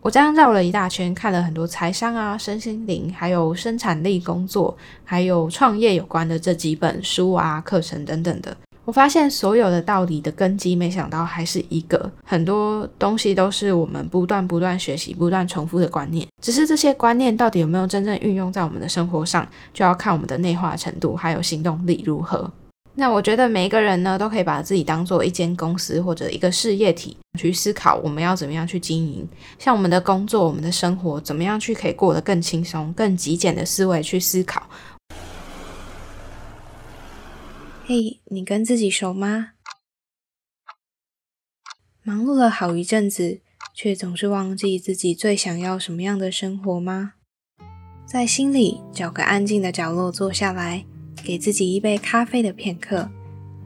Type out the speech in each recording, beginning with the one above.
我这样绕了一大圈，看了很多财商啊、身心灵，还有生产力工作，还有创业有关的这几本书啊、课程等等的。我发现所有的道理的根基，没想到还是一个，很多东西都是我们不断不断学习、不断重复的观念。只是这些观念到底有没有真正运用在我们的生活上，就要看我们的内化程度，还有行动力如何。那我觉得每一个人呢，都可以把自己当做一间公司或者一个事业体去思考，我们要怎么样去经营。像我们的工作、我们的生活，怎么样去可以过得更轻松、更极简的思维去思考。嘿，你跟自己熟吗？忙碌了好一阵子，却总是忘记自己最想要什么样的生活吗？在心里找个安静的角落坐下来。给自己一杯咖啡的片刻，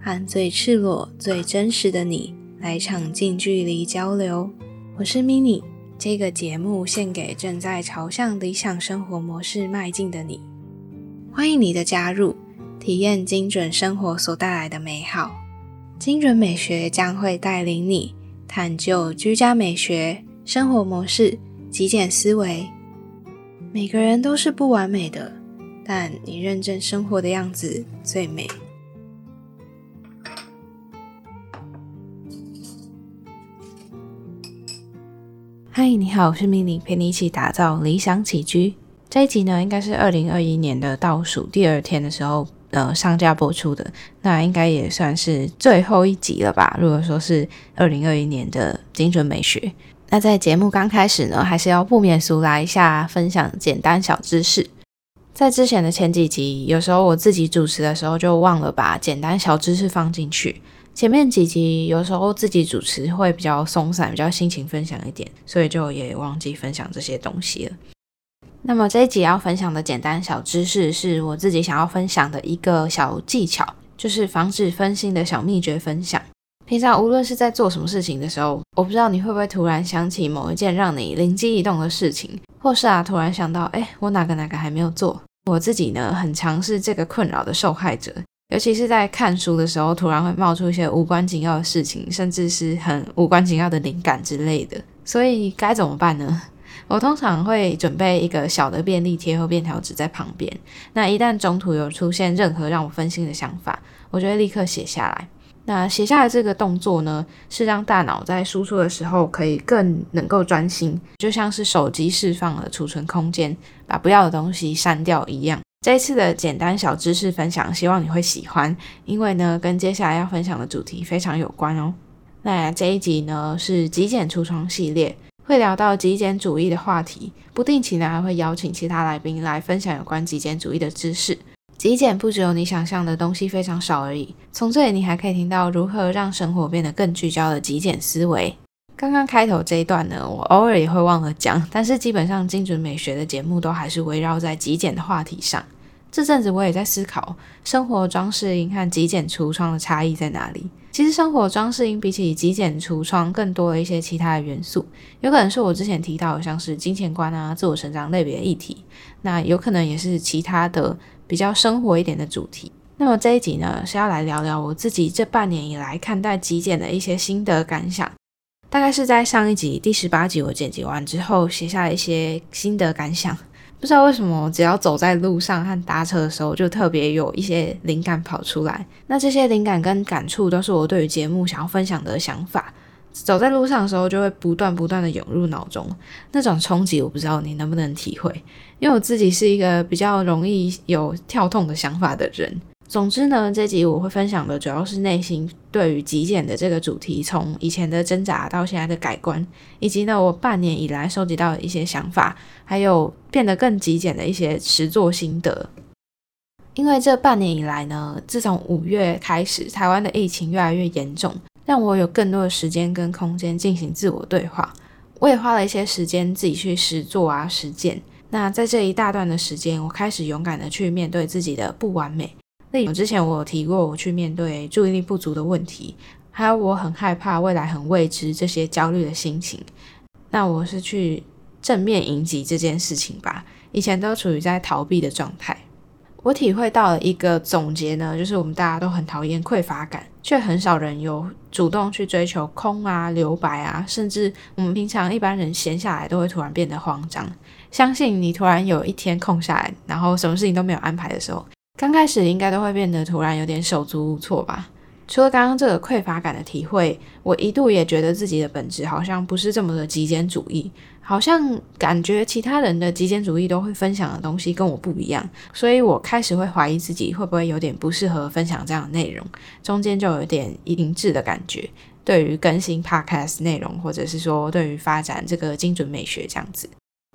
和最赤裸、最真实的你来场近距离交流。我是 mini，这个节目献给正在朝向理想生活模式迈进的你。欢迎你的加入，体验精准生活所带来的美好。精准美学将会带领你探究居家美学、生活模式、极简思维。每个人都是不完美的。但你认真生活的样子最美。嗨，你好，我是米妮，陪你一起打造理想起居。这一集呢，应该是二零二一年的倒数第二天的时候，呃，上架播出的。那应该也算是最后一集了吧？如果说是二零二一年的精准美学，那在节目刚开始呢，还是要不免俗来一下，分享简单小知识。在之前的前几集，有时候我自己主持的时候就忘了把简单小知识放进去。前面几集有时候自己主持会比较松散，比较心情分享一点，所以就也忘记分享这些东西了。那么这一集要分享的简单小知识，是我自己想要分享的一个小技巧，就是防止分心的小秘诀分享。平常无论是在做什么事情的时候，我不知道你会不会突然想起某一件让你灵机一动的事情。或是啊，突然想到，哎，我哪个哪个还没有做？我自己呢，很尝试这个困扰的受害者，尤其是在看书的时候，突然会冒出一些无关紧要的事情，甚至是很无关紧要的灵感之类的。所以该怎么办呢？我通常会准备一个小的便利贴或便条纸在旁边。那一旦中途有出现任何让我分心的想法，我就会立刻写下来。那写下的这个动作呢，是让大脑在输出的时候可以更能够专心，就像是手机释放了储存空间，把不要的东西删掉一样。这一次的简单小知识分享，希望你会喜欢，因为呢，跟接下来要分享的主题非常有关哦。那这一集呢是极简橱窗系列，会聊到极简主义的话题，不定期呢还会邀请其他来宾来分享有关极简主义的知识。极简不只有你想象的东西非常少而已。从这里你还可以听到如何让生活变得更聚焦的极简思维。刚刚开头这一段呢，我偶尔也会忘了讲，但是基本上精准美学的节目都还是围绕在极简的话题上。这阵子我也在思考，生活装饰音和极简橱窗的差异在哪里？其实生活装饰音比起极简橱窗更多了一些其他的元素，有可能是我之前提到的，像是金钱观啊、自我成长类别的议题，那有可能也是其他的。比较生活一点的主题。那么这一集呢，是要来聊聊我自己这半年以来看待极简的一些心得感想。大概是在上一集第十八集我剪辑完之后，写下一些心得感想。不知道为什么，只要走在路上和搭车的时候，就特别有一些灵感跑出来。那这些灵感跟感触，都是我对于节目想要分享的想法。走在路上的时候，就会不断不断的涌入脑中，那种冲击，我不知道你能不能体会。因为我自己是一个比较容易有跳痛的想法的人。总之呢，这集我会分享的主要是内心对于极简的这个主题，从以前的挣扎到现在的改观，以及呢我半年以来收集到的一些想法，还有变得更极简的一些实作心得。因为这半年以来呢，自从五月开始，台湾的疫情越来越严重。让我有更多的时间跟空间进行自我对话，我也花了一些时间自己去实做啊实践。那在这一大段的时间，我开始勇敢的去面对自己的不完美。例如之前我有提过，我去面对注意力不足的问题，还有我很害怕未来很未知这些焦虑的心情。那我是去正面迎击这件事情吧。以前都处于在逃避的状态。我体会到了一个总结呢，就是我们大家都很讨厌匮乏感。却很少人有主动去追求空啊、留白啊，甚至我们平常一般人闲下来都会突然变得慌张。相信你突然有一天空下来，然后什么事情都没有安排的时候，刚开始应该都会变得突然有点手足无措吧。除了刚刚这个匮乏感的体会，我一度也觉得自己的本质好像不是这么的极简主义，好像感觉其他人的极简主义都会分享的东西跟我不一样，所以我开始会怀疑自己会不会有点不适合分享这样的内容，中间就有点停滞的感觉。对于更新 podcast 内容，或者是说对于发展这个精准美学这样子，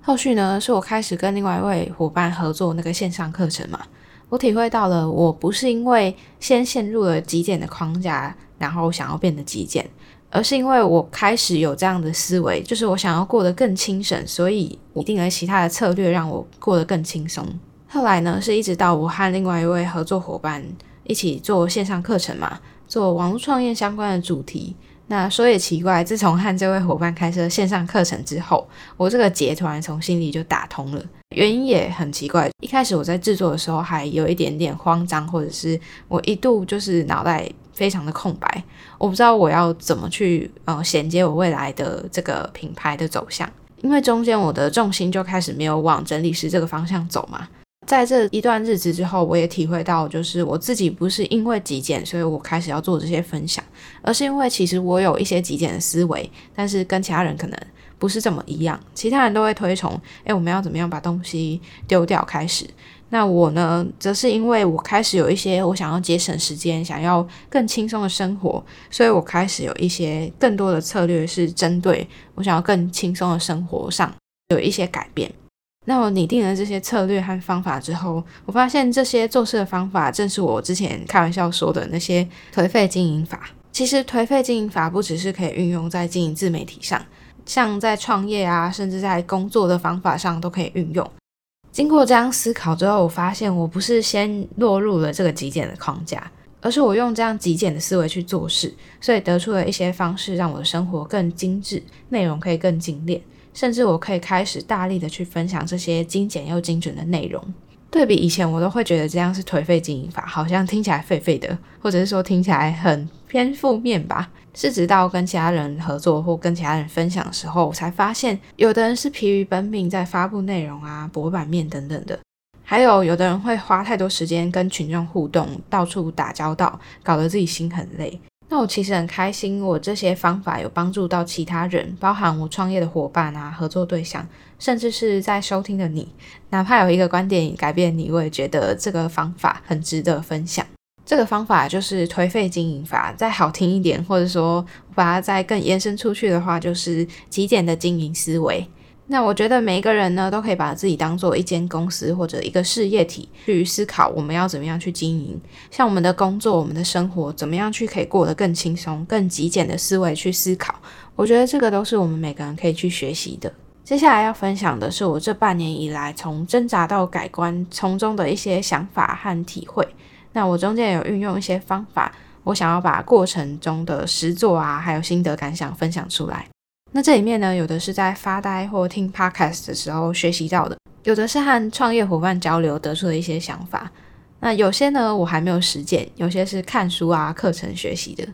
后续呢是我开始跟另外一位伙伴合作那个线上课程嘛。我体会到了，我不是因为先陷入了极简的框架，然后想要变得极简，而是因为我开始有这样的思维，就是我想要过得更轻省，所以我定了其他的策略，让我过得更轻松。后来呢，是一直到我和另外一位合作伙伴一起做线上课程嘛，做网络创业相关的主题。那说也奇怪，自从和这位伙伴开设线上课程之后，我这个结突然从心里就打通了。原因也很奇怪，一开始我在制作的时候还有一点点慌张，或者是我一度就是脑袋非常的空白，我不知道我要怎么去呃衔接我未来的这个品牌的走向，因为中间我的重心就开始没有往整理师这个方向走嘛。在这一段日子之后，我也体会到，就是我自己不是因为极简，所以我开始要做这些分享，而是因为其实我有一些极简的思维，但是跟其他人可能不是这么一样。其他人都会推崇，诶，我们要怎么样把东西丢掉开始。那我呢，则是因为我开始有一些我想要节省时间，想要更轻松的生活，所以我开始有一些更多的策略是针对我想要更轻松的生活上有一些改变。那我拟定了这些策略和方法之后，我发现这些做事的方法正是我之前开玩笑说的那些颓废经营法。其实颓废经营法不只是可以运用在经营自媒体上，像在创业啊，甚至在工作的方法上都可以运用。经过这样思考之后，我发现我不是先落入了这个极简的框架，而是我用这样极简的思维去做事，所以得出了一些方式，让我的生活更精致，内容可以更精炼。甚至我可以开始大力的去分享这些精简又精准的内容。对比以前，我都会觉得这样是颓废经营法，好像听起来废废的，或者是说听起来很偏负面吧。是直到跟其他人合作或跟其他人分享的时候，我才发现，有的人是疲于奔命在发布内容啊、博版面等等的，还有有的人会花太多时间跟群众互动，到处打交道，搞得自己心很累。那我其实很开心，我这些方法有帮助到其他人，包含我创业的伙伴啊、合作对象，甚至是在收听的你。哪怕有一个观点改变你，我也觉得这个方法很值得分享。这个方法就是颓废经营法，再好听一点，或者说把它再更延伸出去的话，就是极简的经营思维。那我觉得每一个人呢，都可以把自己当做一间公司或者一个事业体去思考，我们要怎么样去经营。像我们的工作、我们的生活，怎么样去可以过得更轻松、更极简的思维去思考。我觉得这个都是我们每个人可以去学习的。接下来要分享的是我这半年以来从挣扎到改观，从中的一些想法和体会。那我中间有运用一些方法，我想要把过程中的实作啊，还有心得感想分享出来。那这里面呢，有的是在发呆或听 podcast 的时候学习到的，有的是和创业伙伴交流得出的一些想法。那有些呢，我还没有实践，有些是看书啊、课程学习的。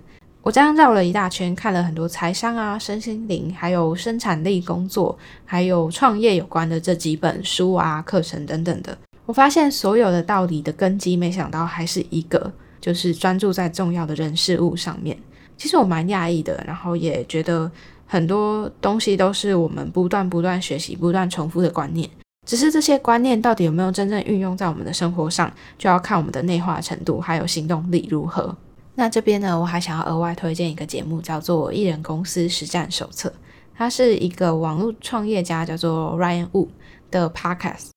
我这样绕了一大圈，看了很多财商啊、身心灵，还有生产力工作，还有创业有关的这几本书啊、课程等等的。我发现所有的道理的根基，没想到还是一个，就是专注在重要的人事物上面。其实我蛮讶异的，然后也觉得。很多东西都是我们不断不断学习、不断重复的观念，只是这些观念到底有没有真正运用在我们的生活上，就要看我们的内化程度还有行动力如何。那这边呢，我还想要额外推荐一个节目，叫做《艺人公司实战手册》，它是一个网络创业家叫做 Ryan Wu 的 Podcast，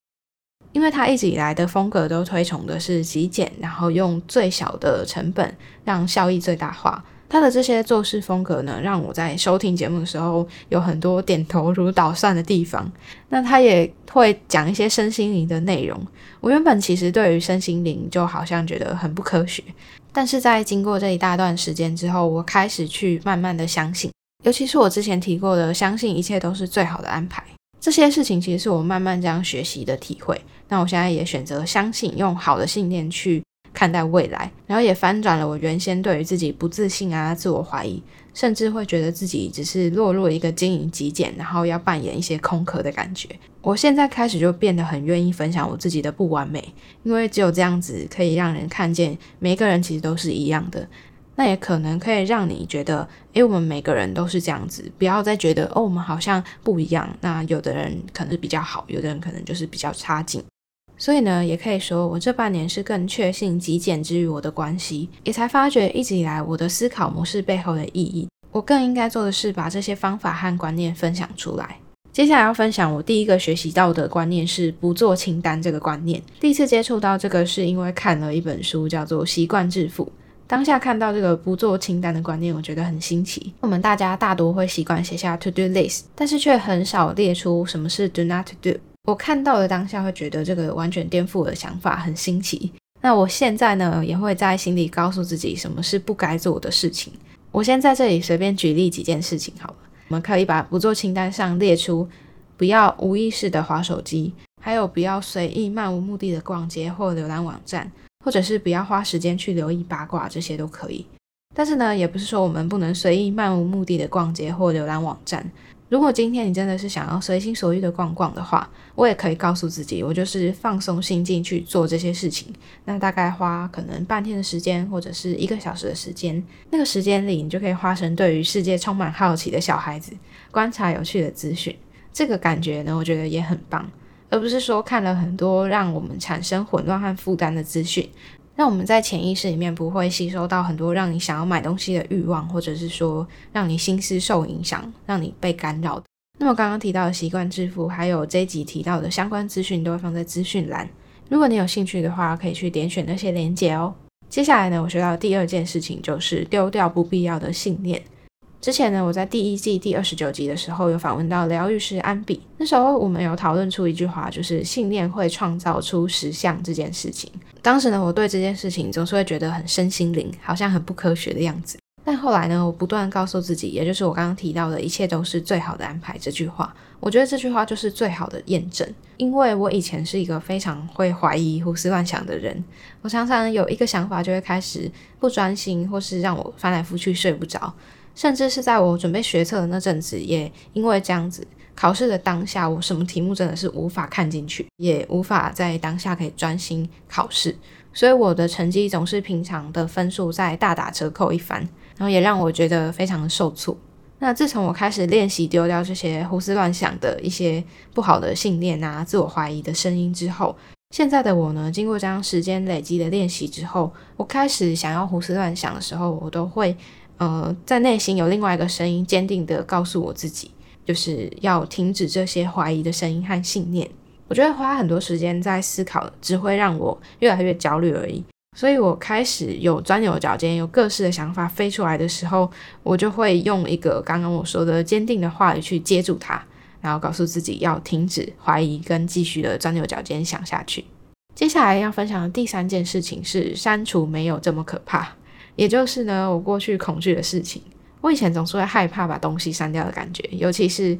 因为他一直以来的风格都推崇的是极简，然后用最小的成本让效益最大化。他的这些做事风格呢，让我在收听节目的时候有很多点头如捣蒜的地方。那他也会讲一些身心灵的内容。我原本其实对于身心灵就好像觉得很不科学，但是在经过这一大段时间之后，我开始去慢慢的相信，尤其是我之前提过的，相信一切都是最好的安排。这些事情其实是我慢慢这样学习的体会。那我现在也选择相信，用好的信念去。看待未来，然后也翻转了我原先对于自己不自信啊、自我怀疑，甚至会觉得自己只是落入一个经营极简，然后要扮演一些空壳的感觉。我现在开始就变得很愿意分享我自己的不完美，因为只有这样子可以让人看见每个人其实都是一样的。那也可能可以让你觉得，诶，我们每个人都是这样子，不要再觉得哦，我们好像不一样。那有的人可能是比较好，有的人可能就是比较差劲。所以呢，也可以说我这半年是更确信极简之于我的关系，也才发觉一直以来我的思考模式背后的意义。我更应该做的是把这些方法和观念分享出来。接下来要分享我第一个学习到的观念是不做清单这个观念。第一次接触到这个是因为看了一本书，叫做《习惯致富》。当下看到这个不做清单的观念，我觉得很新奇。我们大家大多会习惯写下 to do list，但是却很少列出什么是 do not do。我看到的当下会觉得这个完全颠覆我的想法，很新奇。那我现在呢，也会在心里告诉自己什么是不该做的事情。我先在这里随便举例几件事情好了。我们可以把不做清单上列出：不要无意识的划手机，还有不要随意漫无目的的逛街或浏览网站。或者是不要花时间去留意八卦，这些都可以。但是呢，也不是说我们不能随意漫无目的的逛街或浏览网站。如果今天你真的是想要随心所欲的逛逛的话，我也可以告诉自己，我就是放松心境去做这些事情。那大概花可能半天的时间，或者是一个小时的时间。那个时间里，你就可以化成对于世界充满好奇的小孩子，观察有趣的资讯。这个感觉呢，我觉得也很棒。而不是说看了很多让我们产生混乱和负担的资讯，让我们在潜意识里面不会吸收到很多让你想要买东西的欲望，或者是说让你心思受影响，让你被干扰的。那么刚刚提到的习惯致富，还有这一集提到的相关资讯，都会放在资讯栏。如果你有兴趣的话，可以去点选那些连结哦。接下来呢，我学到的第二件事情就是丢掉不必要的信念。之前呢，我在第一季第二十九集的时候有访问到疗愈师安比，那时候我们有讨论出一句话，就是信念会创造出实相这件事情。当时呢，我对这件事情总是会觉得很身心灵，好像很不科学的样子。但后来呢，我不断告诉自己，也就是我刚刚提到的一切都是最好的安排这句话，我觉得这句话就是最好的验证。因为我以前是一个非常会怀疑、胡思乱想的人，我常常有一个想法就会开始不专心，或是让我翻来覆去睡不着。甚至是在我准备学测的那阵子，也因为这样子，考试的当下，我什么题目真的是无法看进去，也无法在当下可以专心考试，所以我的成绩总是平常的分数在大打折扣一番，然后也让我觉得非常的受挫。那自从我开始练习丢掉这些胡思乱想的一些不好的信念啊、自我怀疑的声音之后，现在的我呢，经过这样时间累积的练习之后，我开始想要胡思乱想的时候，我都会。呃，在内心有另外一个声音，坚定的告诉我自己，就是要停止这些怀疑的声音和信念。我觉得花很多时间在思考，只会让我越来越焦虑而已。所以我开始有钻牛角尖，有各式的想法飞出来的时候，我就会用一个刚刚我说的坚定的话语去接住它，然后告诉自己要停止怀疑，跟继续的钻牛角尖想下去。接下来要分享的第三件事情是，删除没有这么可怕。也就是呢，我过去恐惧的事情，我以前总是会害怕把东西删掉的感觉，尤其是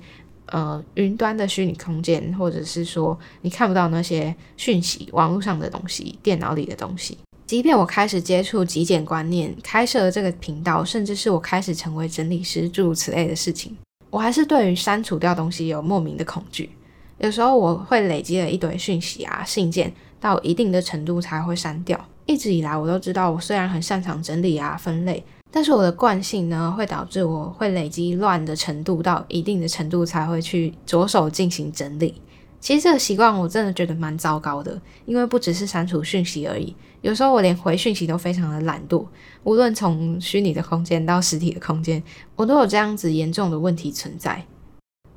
呃云端的虚拟空间，或者是说你看不到那些讯息，网络上的东西，电脑里的东西。即便我开始接触极简观念，开设了这个频道，甚至是我开始成为整理师，诸如此类的事情，我还是对于删除掉东西有莫名的恐惧。有时候我会累积了一堆讯息啊、信件，到一定的程度才会删掉。一直以来，我都知道，我虽然很擅长整理啊、分类，但是我的惯性呢，会导致我会累积乱的程度到一定的程度才会去着手进行整理。其实这个习惯我真的觉得蛮糟糕的，因为不只是删除讯息而已，有时候我连回讯息都非常的懒惰。无论从虚拟的空间到实体的空间，我都有这样子严重的问题存在。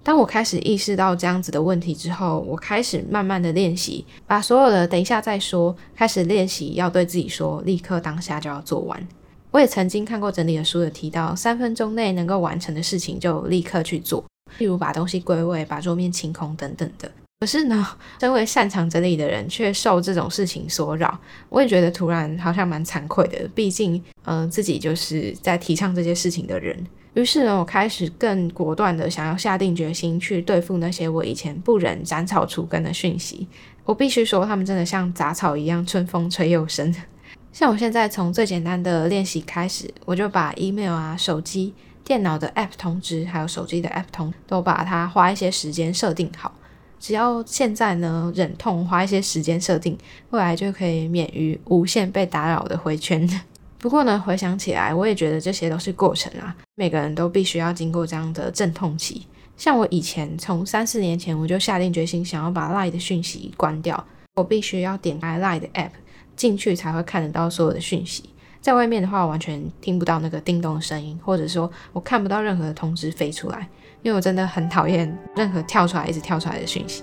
当我开始意识到这样子的问题之后，我开始慢慢的练习，把所有的等一下再说，开始练习要对自己说，立刻当下就要做完。我也曾经看过整理的书，有提到三分钟内能够完成的事情就立刻去做，例如把东西归位、把桌面清空等等的。可是呢，身为擅长整理的人却受这种事情所扰，我也觉得突然好像蛮惭愧的。毕竟，嗯，自己就是在提倡这些事情的人。于是呢，我开始更果断的想要下定决心去对付那些我以前不忍斩草除根的讯息。我必须说，他们真的像杂草一样，春风吹又生。像我现在从最简单的练习开始，我就把 email 啊、手机、电脑的 app 通知，还有手机的 app 通，都把它花一些时间设定好。只要现在呢忍痛花一些时间设定，未来就可以免于无限被打扰的回圈。不过呢，回想起来，我也觉得这些都是过程啊，每个人都必须要经过这样的阵痛期。像我以前从三四年前我就下定决心想要把 Line 的讯息关掉，我必须要点开 Line 的 App 进去才会看得到所有的讯息。在外面的话，完全听不到那个叮咚的声音，或者说我看不到任何的通知飞出来，因为我真的很讨厌任何跳出来一直跳出来的讯息。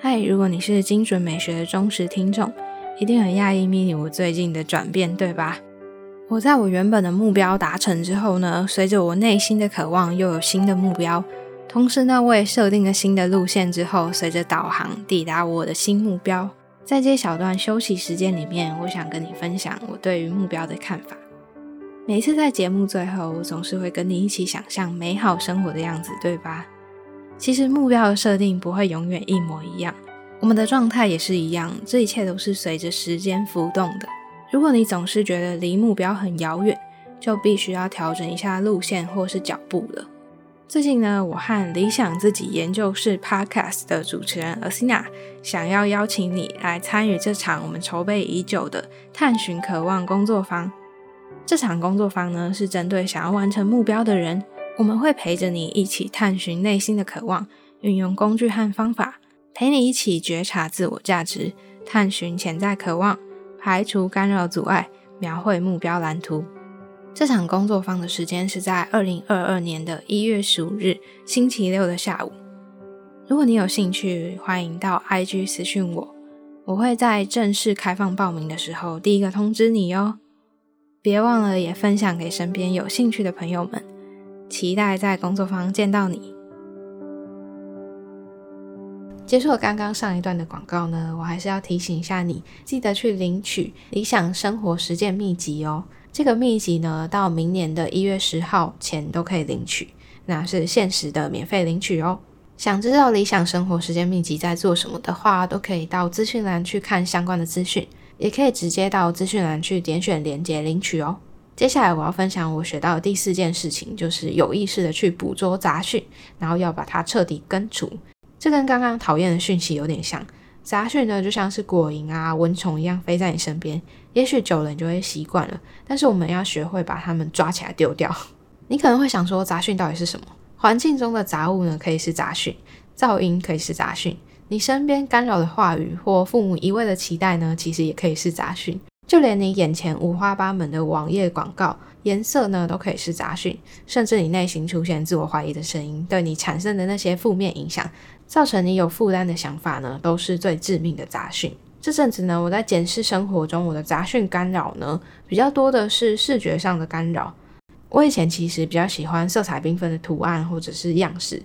嗨，如果你是精准美学的忠实听众，一定很讶异 mini 我最近的转变，对吧？我在我原本的目标达成之后呢，随着我内心的渴望，又有新的目标。同时呢，我也设定了新的路线之后，随着导航抵达我的新目标。在这小段休息时间里面，我想跟你分享我对于目标的看法。每次在节目最后，我总是会跟你一起想象美好生活的样子，对吧？其实目标的设定不会永远一模一样，我们的状态也是一样，这一切都是随着时间浮动的。如果你总是觉得离目标很遥远，就必须要调整一下路线或是脚步了。最近呢，我和理想自己研究室 Podcast 的主持人 Asina 想要邀请你来参与这场我们筹备已久的探寻渴望工作坊。这场工作坊呢，是针对想要完成目标的人，我们会陪着你一起探寻内心的渴望，运用工具和方法，陪你一起觉察自我价值，探寻潜在渴望。排除干扰阻碍，描绘目标蓝图。这场工作坊的时间是在二零二二年的一月十五日星期六的下午。如果你有兴趣，欢迎到 IG 私讯我，我会在正式开放报名的时候第一个通知你哟。别忘了也分享给身边有兴趣的朋友们，期待在工作坊见到你。结束了刚刚上一段的广告呢，我还是要提醒一下你，记得去领取理想生活实践秘籍哦。这个秘籍呢，到明年的一月十号前都可以领取，那是限时的免费领取哦。想知道理想生活实践秘籍在做什么的话，都可以到资讯栏去看相关的资讯，也可以直接到资讯栏去点选连接领取哦。接下来我要分享我学到的第四件事情，就是有意识的去捕捉杂讯，然后要把它彻底根除。这跟刚刚讨厌的讯息有点像，杂讯呢就像是果蝇啊、蚊虫一样飞在你身边，也许久了你就会习惯了。但是我们要学会把它们抓起来丢掉。你可能会想说，杂讯到底是什么？环境中的杂物呢，可以是杂讯；噪音可以是杂讯；你身边干扰的话语或父母一味的期待呢，其实也可以是杂讯。就连你眼前五花八门的网页广告颜色呢，都可以是杂讯。甚至你内心出现自我怀疑的声音，对你产生的那些负面影响。造成你有负担的想法呢，都是最致命的杂讯。这阵子呢，我在检视生活中我的杂讯干扰呢，比较多的是视觉上的干扰。我以前其实比较喜欢色彩缤纷的图案或者是样式。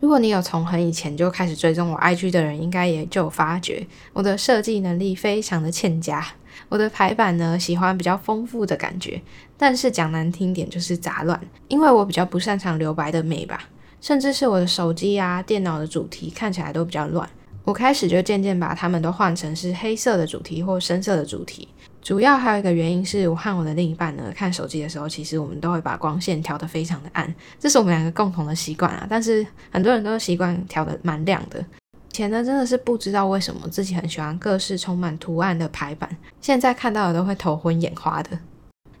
如果你有从很以前就开始追踪我 IG 的人，应该也就发觉我的设计能力非常的欠佳。我的排版呢，喜欢比较丰富的感觉，但是讲难听点就是杂乱，因为我比较不擅长留白的美吧。甚至是我的手机啊、电脑的主题看起来都比较乱。我开始就渐渐把它们都换成是黑色的主题或深色的主题。主要还有一个原因是我和我的另一半呢，看手机的时候，其实我们都会把光线调得非常的暗，这是我们两个共同的习惯啊。但是很多人都习惯调得蛮亮的。以前呢，真的是不知道为什么自己很喜欢各式充满图案的排版，现在看到的都会头昏眼花的。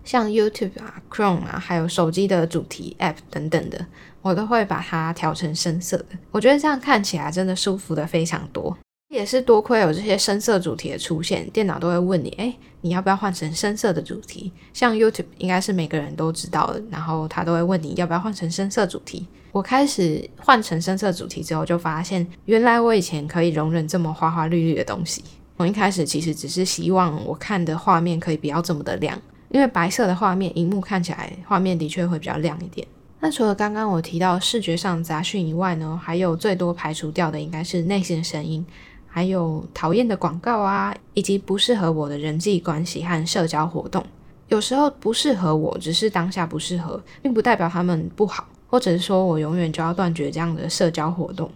像 YouTube 啊、Chrome 啊，还有手机的主题 App 等等的，我都会把它调成深色的。我觉得这样看起来真的舒服的非常多。也是多亏有这些深色主题的出现，电脑都会问你：哎，你要不要换成深色的主题？像 YouTube 应该是每个人都知道的，然后他都会问你要不要换成深色主题。我开始换成深色主题之后，就发现原来我以前可以容忍这么花花绿绿的东西。我一开始其实只是希望我看的画面可以不要这么的亮。因为白色的画面，荧幕看起来画面的确会比较亮一点。那除了刚刚我提到视觉上杂讯以外呢，还有最多排除掉的应该是内心的声音，还有讨厌的广告啊，以及不适合我的人际关系和社交活动。有时候不适合我，只是当下不适合，并不代表他们不好，或者是说我永远就要断绝这样的社交活动。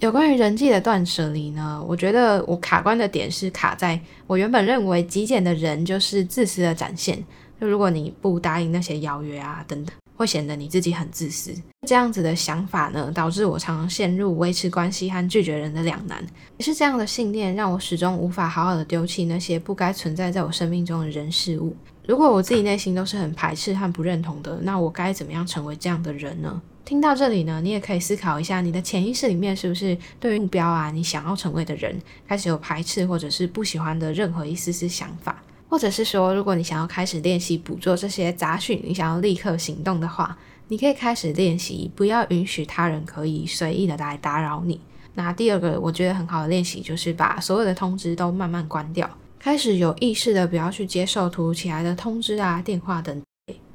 有关于人际的断舍离呢，我觉得我卡关的点是卡在我原本认为极简的人就是自私的展现。就如果你不答应那些邀约啊等等，会显得你自己很自私。这样子的想法呢，导致我常常陷入维持关系和拒绝人的两难。也是这样的信念，让我始终无法好好的丢弃那些不该存在在我生命中的人事物。如果我自己内心都是很排斥和不认同的，那我该怎么样成为这样的人呢？听到这里呢，你也可以思考一下，你的潜意识里面是不是对于目标啊，你想要成为的人，开始有排斥或者是不喜欢的任何一丝丝想法，或者是说，如果你想要开始练习捕捉这些杂讯，你想要立刻行动的话，你可以开始练习，不要允许他人可以随意的来打扰你。那第二个我觉得很好的练习，就是把所有的通知都慢慢关掉，开始有意识的不要去接受突如其来的通知啊、电话等。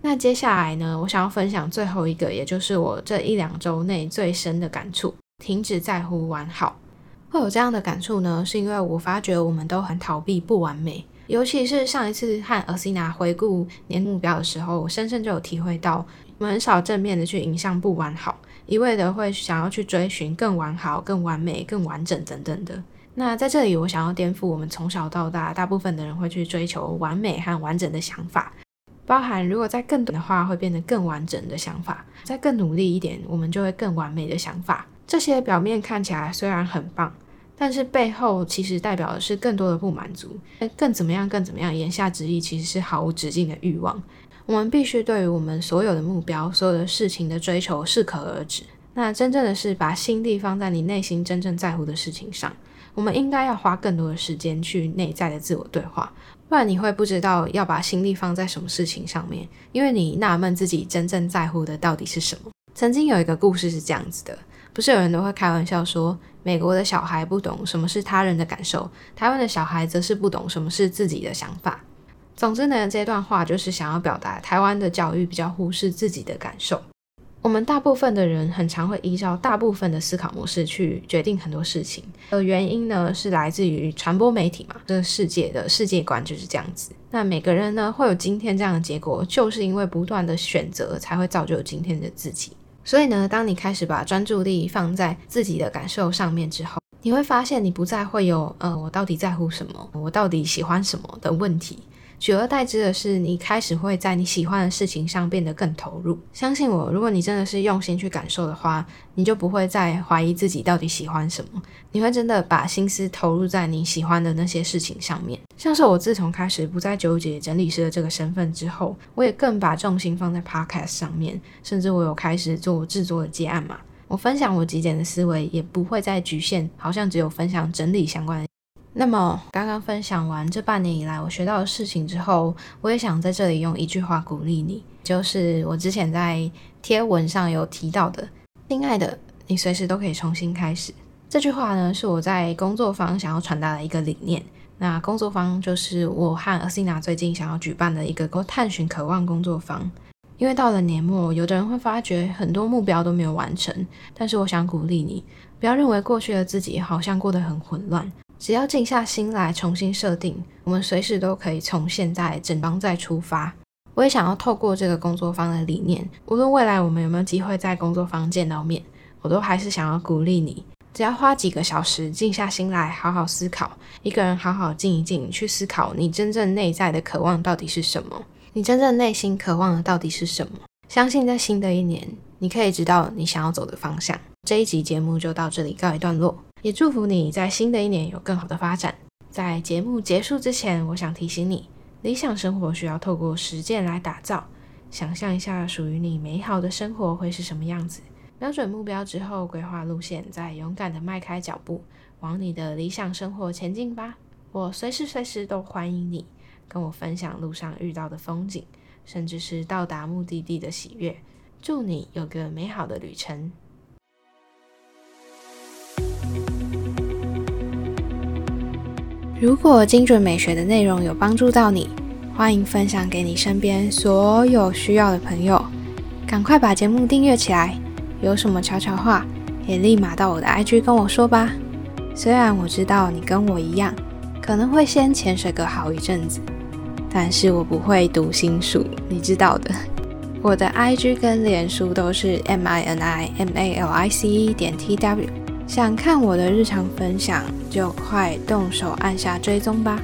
那接下来呢，我想要分享最后一个，也就是我这一两周内最深的感触：停止在乎完好。会有这样的感触呢，是因为我发觉我们都很逃避不完美，尤其是上一次和阿西娜回顾年目标的时候，我深深就有体会到，我们很少正面的去迎向不完好，一味的会想要去追寻更完好、更完美、更完整等等的。那在这里，我想要颠覆我们从小到大大部分的人会去追求完美和完整的想法。包含如果再更短的话，会变得更完整的想法；再更努力一点，我们就会更完美的想法。这些表面看起来虽然很棒，但是背后其实代表的是更多的不满足。更怎么样？更怎么样？言下之意其实是毫无止境的欲望。我们必须对于我们所有的目标、所有的事情的追求适可而止。那真正的是把心力放在你内心真正在乎的事情上。我们应该要花更多的时间去内在的自我对话。不然你会不知道要把心力放在什么事情上面，因为你纳闷自己真正在乎的到底是什么。曾经有一个故事是这样子的，不是有人都会开玩笑说，美国的小孩不懂什么是他人的感受，台湾的小孩则是不懂什么是自己的想法。总之呢，这段话就是想要表达台湾的教育比较忽视自己的感受。我们大部分的人很常会依照大部分的思考模式去决定很多事情，而原因呢是来自于传播媒体嘛，这个世界的世界观就是这样子。那每个人呢会有今天这样的结果，就是因为不断的选择才会造就今天的自己。所以呢，当你开始把专注力放在自己的感受上面之后，你会发现你不再会有呃我到底在乎什么，我到底喜欢什么的问题。取而代之的是，你开始会在你喜欢的事情上变得更投入。相信我，如果你真的是用心去感受的话，你就不会再怀疑自己到底喜欢什么。你会真的把心思投入在你喜欢的那些事情上面。像是我自从开始不再纠结整理师的这个身份之后，我也更把重心放在 podcast 上面，甚至我有开始做制作的接案嘛。我分享我极简的思维，也不会再局限，好像只有分享整理相关的。那么，刚刚分享完这半年以来我学到的事情之后，我也想在这里用一句话鼓励你，就是我之前在贴文上有提到的：“亲爱的，你随时都可以重新开始。”这句话呢，是我在工作坊想要传达的一个理念。那工作坊就是我和阿西娜最近想要举办的一个探寻渴望工作坊。因为到了年末，有的人会发觉很多目标都没有完成，但是我想鼓励你，不要认为过去的自己好像过得很混乱。只要静下心来重新设定，我们随时都可以从现在整装再出发。我也想要透过这个工作坊的理念，无论未来我们有没有机会在工作坊见到面，我都还是想要鼓励你。只要花几个小时静下心来，好好思考，一个人好好静一静，去思考你真正内在的渴望到底是什么，你真正内心渴望的到底是什么。相信在新的一年，你可以知道你想要走的方向。这一集节目就到这里告一段落。也祝福你在新的一年有更好的发展。在节目结束之前，我想提醒你，理想生活需要透过实践来打造。想象一下属于你美好的生活会是什么样子？瞄准目标之后，规划路线，再勇敢的迈开脚步，往你的理想生活前进吧。我随时随地都欢迎你，跟我分享路上遇到的风景，甚至是到达目的地的喜悦。祝你有个美好的旅程。如果精准美学的内容有帮助到你，欢迎分享给你身边所有需要的朋友。赶快把节目订阅起来，有什么悄悄话也立马到我的 IG 跟我说吧。虽然我知道你跟我一样，可能会先潜水个好一阵子，但是我不会读心术，你知道的。我的 IG 跟脸书都是 M I N I M A L I C E 点 T W。想看我的日常分享，就快动手按下追踪吧。